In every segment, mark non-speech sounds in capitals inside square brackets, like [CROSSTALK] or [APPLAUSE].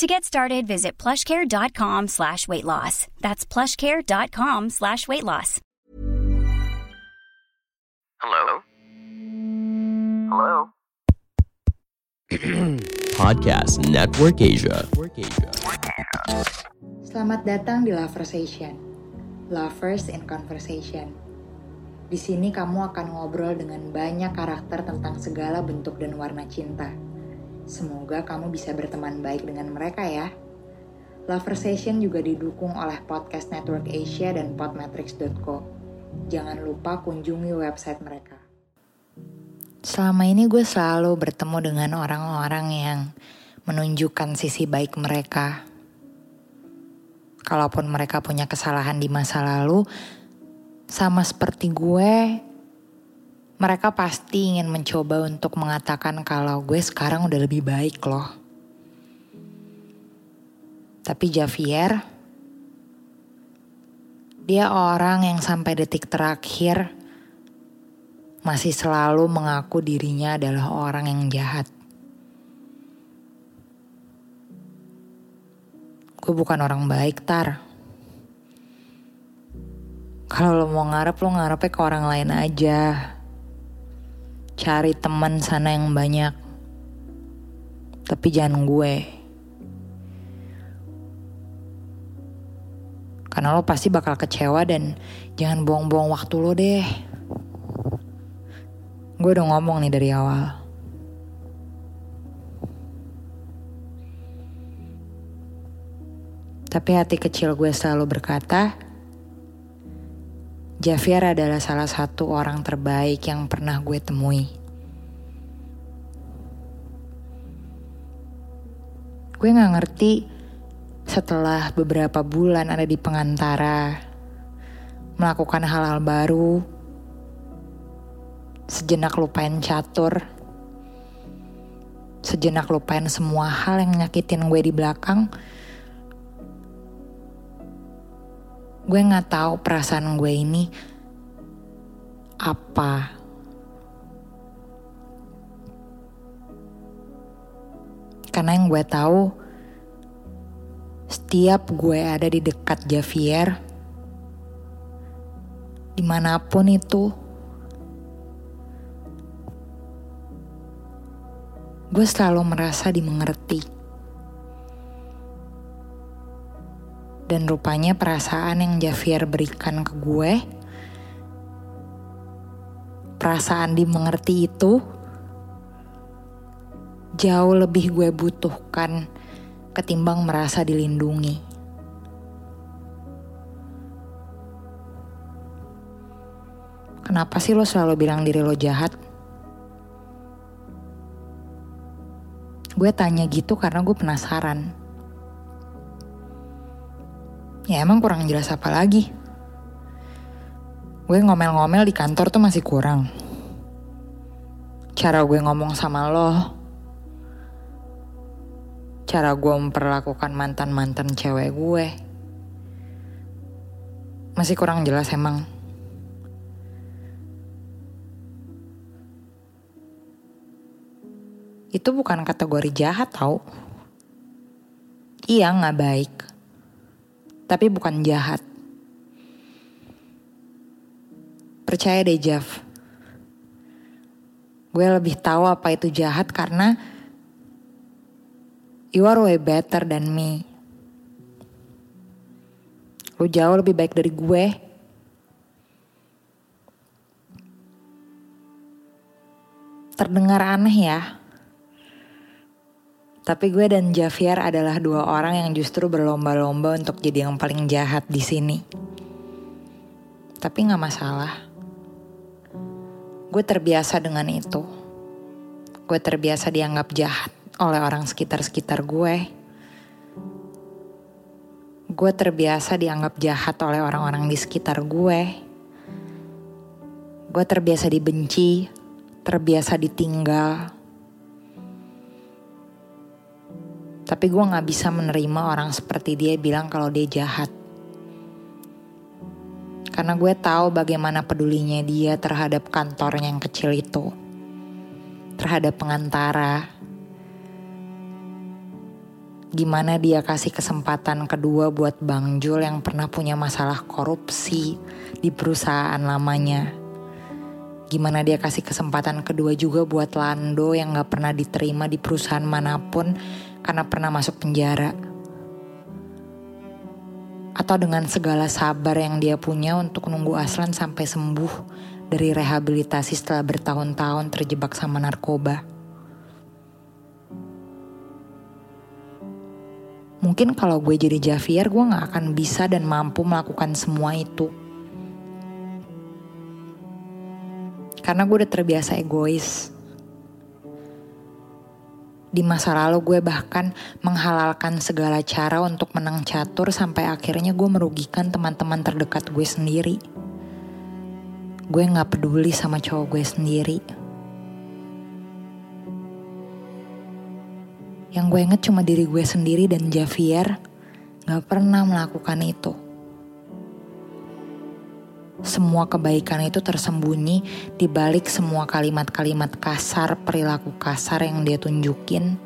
To get started, visit plushcare.com slash weight loss. That's plushcare.com slash weight loss. Hello? Hello? [CLEARS THROAT] Podcast Network Asia. Selamat datang di Loversation. Lovers in Conversation. Di sini kamu akan ngobrol dengan banyak karakter tentang segala bentuk dan warna cinta. Semoga kamu bisa berteman baik dengan mereka ya. Loversation juga didukung oleh Podcast Network Asia dan podmetrics.co. Jangan lupa kunjungi website mereka. Selama ini gue selalu bertemu dengan orang-orang yang menunjukkan sisi baik mereka. Kalaupun mereka punya kesalahan di masa lalu, sama seperti gue, mereka pasti ingin mencoba untuk mengatakan kalau gue sekarang udah lebih baik loh. Tapi Javier, dia orang yang sampai detik terakhir masih selalu mengaku dirinya adalah orang yang jahat. Gue bukan orang baik, Tar. Kalau lo mau ngarep, lo ngarepnya ke orang lain aja cari teman sana yang banyak. Tapi jangan gue. Karena lo pasti bakal kecewa dan jangan buang-buang waktu lo deh. Gue udah ngomong nih dari awal. Tapi hati kecil gue selalu berkata, Javier adalah salah satu orang terbaik yang pernah gue temui. Gue gak ngerti setelah beberapa bulan ada di pengantara, melakukan hal-hal baru, sejenak lupain catur, sejenak lupain semua hal yang nyakitin gue di belakang, gue nggak tahu perasaan gue ini apa. Karena yang gue tahu, setiap gue ada di dekat Javier, di mana pun itu, gue selalu merasa dimengerti. Dan rupanya perasaan yang Javier berikan ke gue, perasaan dimengerti itu jauh lebih gue butuhkan ketimbang merasa dilindungi. Kenapa sih lo selalu bilang diri lo jahat? Gue tanya gitu karena gue penasaran. Ya emang kurang jelas apa lagi. Gue ngomel-ngomel di kantor tuh masih kurang. Cara gue ngomong sama lo. Cara gue memperlakukan mantan-mantan cewek gue. Masih kurang jelas emang. Itu bukan kategori jahat tau. Iya gak baik tapi bukan jahat. Percaya deh Jav. Gue lebih tahu apa itu jahat karena you are way better than me. Lu jauh lebih baik dari gue. Terdengar aneh ya. Tapi gue dan Javier adalah dua orang yang justru berlomba-lomba untuk jadi yang paling jahat di sini. Tapi gak masalah. Gue terbiasa dengan itu. Gue terbiasa dianggap jahat oleh orang sekitar-sekitar gue. Gue terbiasa dianggap jahat oleh orang-orang di sekitar gue. Gue terbiasa dibenci, terbiasa ditinggal. Tapi gue gak bisa menerima orang seperti dia bilang kalau dia jahat. Karena gue tahu bagaimana pedulinya dia terhadap kantornya yang kecil itu. Terhadap pengantara. Gimana dia kasih kesempatan kedua buat Bang Jul yang pernah punya masalah korupsi di perusahaan lamanya Gimana dia kasih kesempatan kedua juga buat Lando yang gak pernah diterima di perusahaan mana pun karena pernah masuk penjara. Atau dengan segala sabar yang dia punya untuk nunggu Aslan sampai sembuh dari rehabilitasi setelah bertahun-tahun terjebak sama narkoba. Mungkin kalau gue jadi Javier gue gak akan bisa dan mampu melakukan semua itu. Karena gue udah terbiasa egois. Di masa lalu gue bahkan menghalalkan segala cara untuk menang catur sampai akhirnya gue merugikan teman-teman terdekat gue sendiri. Gue gak peduli sama cowok gue sendiri. Yang gue inget cuma diri gue sendiri dan Javier gak pernah melakukan itu semua kebaikan itu tersembunyi di balik semua kalimat-kalimat kasar, perilaku kasar yang dia tunjukin.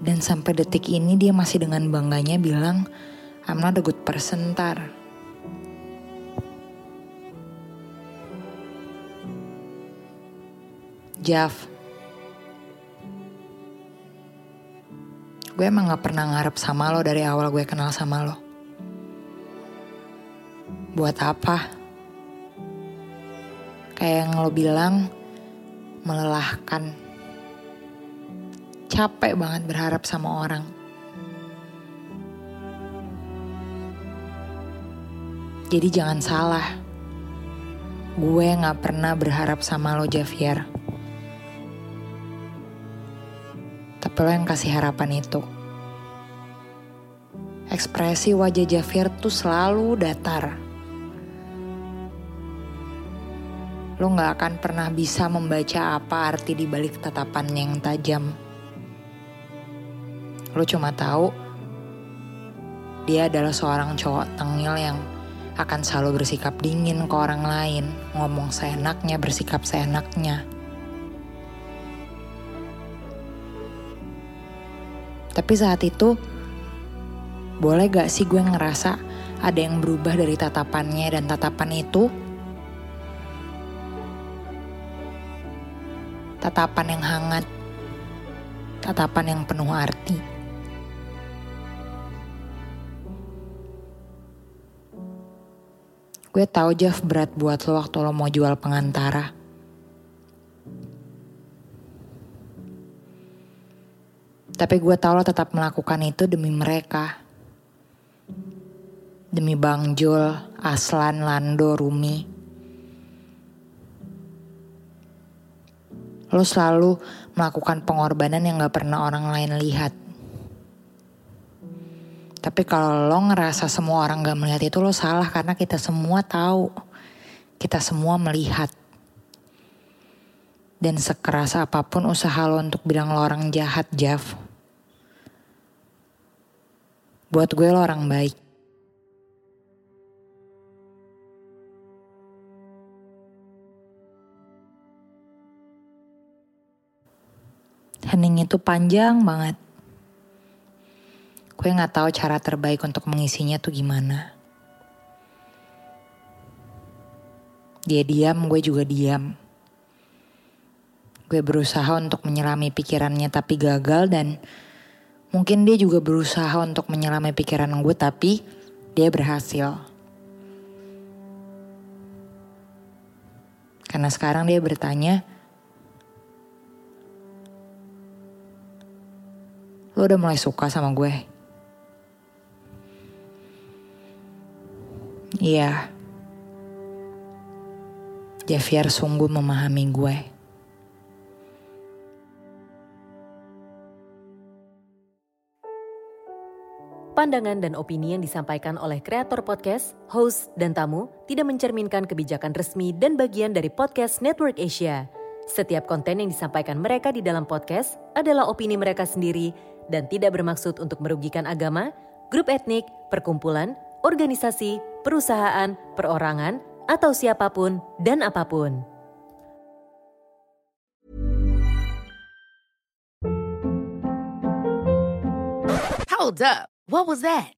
Dan sampai detik ini dia masih dengan bangganya bilang, I'm not a good person, tar. Jav, gue emang gak pernah ngarep sama lo dari awal gue kenal sama lo. Buat apa? Kayak yang lo bilang, melelahkan. Capek banget berharap sama orang. Jadi jangan salah. Gue gak pernah berharap sama lo Javier. Tapi lo yang kasih harapan itu. Ekspresi wajah Javier tuh selalu datar lo gak akan pernah bisa membaca apa arti di balik tatapan yang tajam. Lo cuma tahu dia adalah seorang cowok tengil yang akan selalu bersikap dingin ke orang lain, ngomong seenaknya, bersikap seenaknya. Tapi saat itu, boleh gak sih gue ngerasa ada yang berubah dari tatapannya dan tatapan itu tatapan yang hangat, tatapan yang penuh arti. Gue tahu Jeff berat buat lo waktu lo mau jual pengantara. Tapi gue tahu lo tetap melakukan itu demi mereka. Demi Bang Jul, Aslan, Lando, Rumi. Lo selalu melakukan pengorbanan yang gak pernah orang lain lihat. Tapi kalau lo ngerasa semua orang gak melihat itu lo salah karena kita semua tahu. Kita semua melihat. Dan sekeras apa pun usaha lo untuk bilang lo orang jahat, Jav. Buat gue lo orang baik. Hening itu panjang banget. Gue gak tahu cara terbaik untuk mengisinya tuh gimana. Dia diam, gue juga diam. Gue berusaha untuk menyelami pikirannya tapi gagal dan mungkin dia juga berusaha untuk menyelami pikiran gue tapi dia berhasil. Karena sekarang dia bertanya, Lo udah mulai suka sama gue? Iya. Javier sungguh memahami gue. Pandangan dan opini yang disampaikan oleh kreator podcast, host, dan tamu tidak mencerminkan kebijakan resmi dan bagian dari podcast Network Asia. Setiap konten yang disampaikan mereka di dalam podcast adalah opini mereka sendiri dan tidak bermaksud untuk merugikan agama, grup etnik, perkumpulan, organisasi, perusahaan, perorangan, atau siapa pun dan apa pun. Hold up. What was that?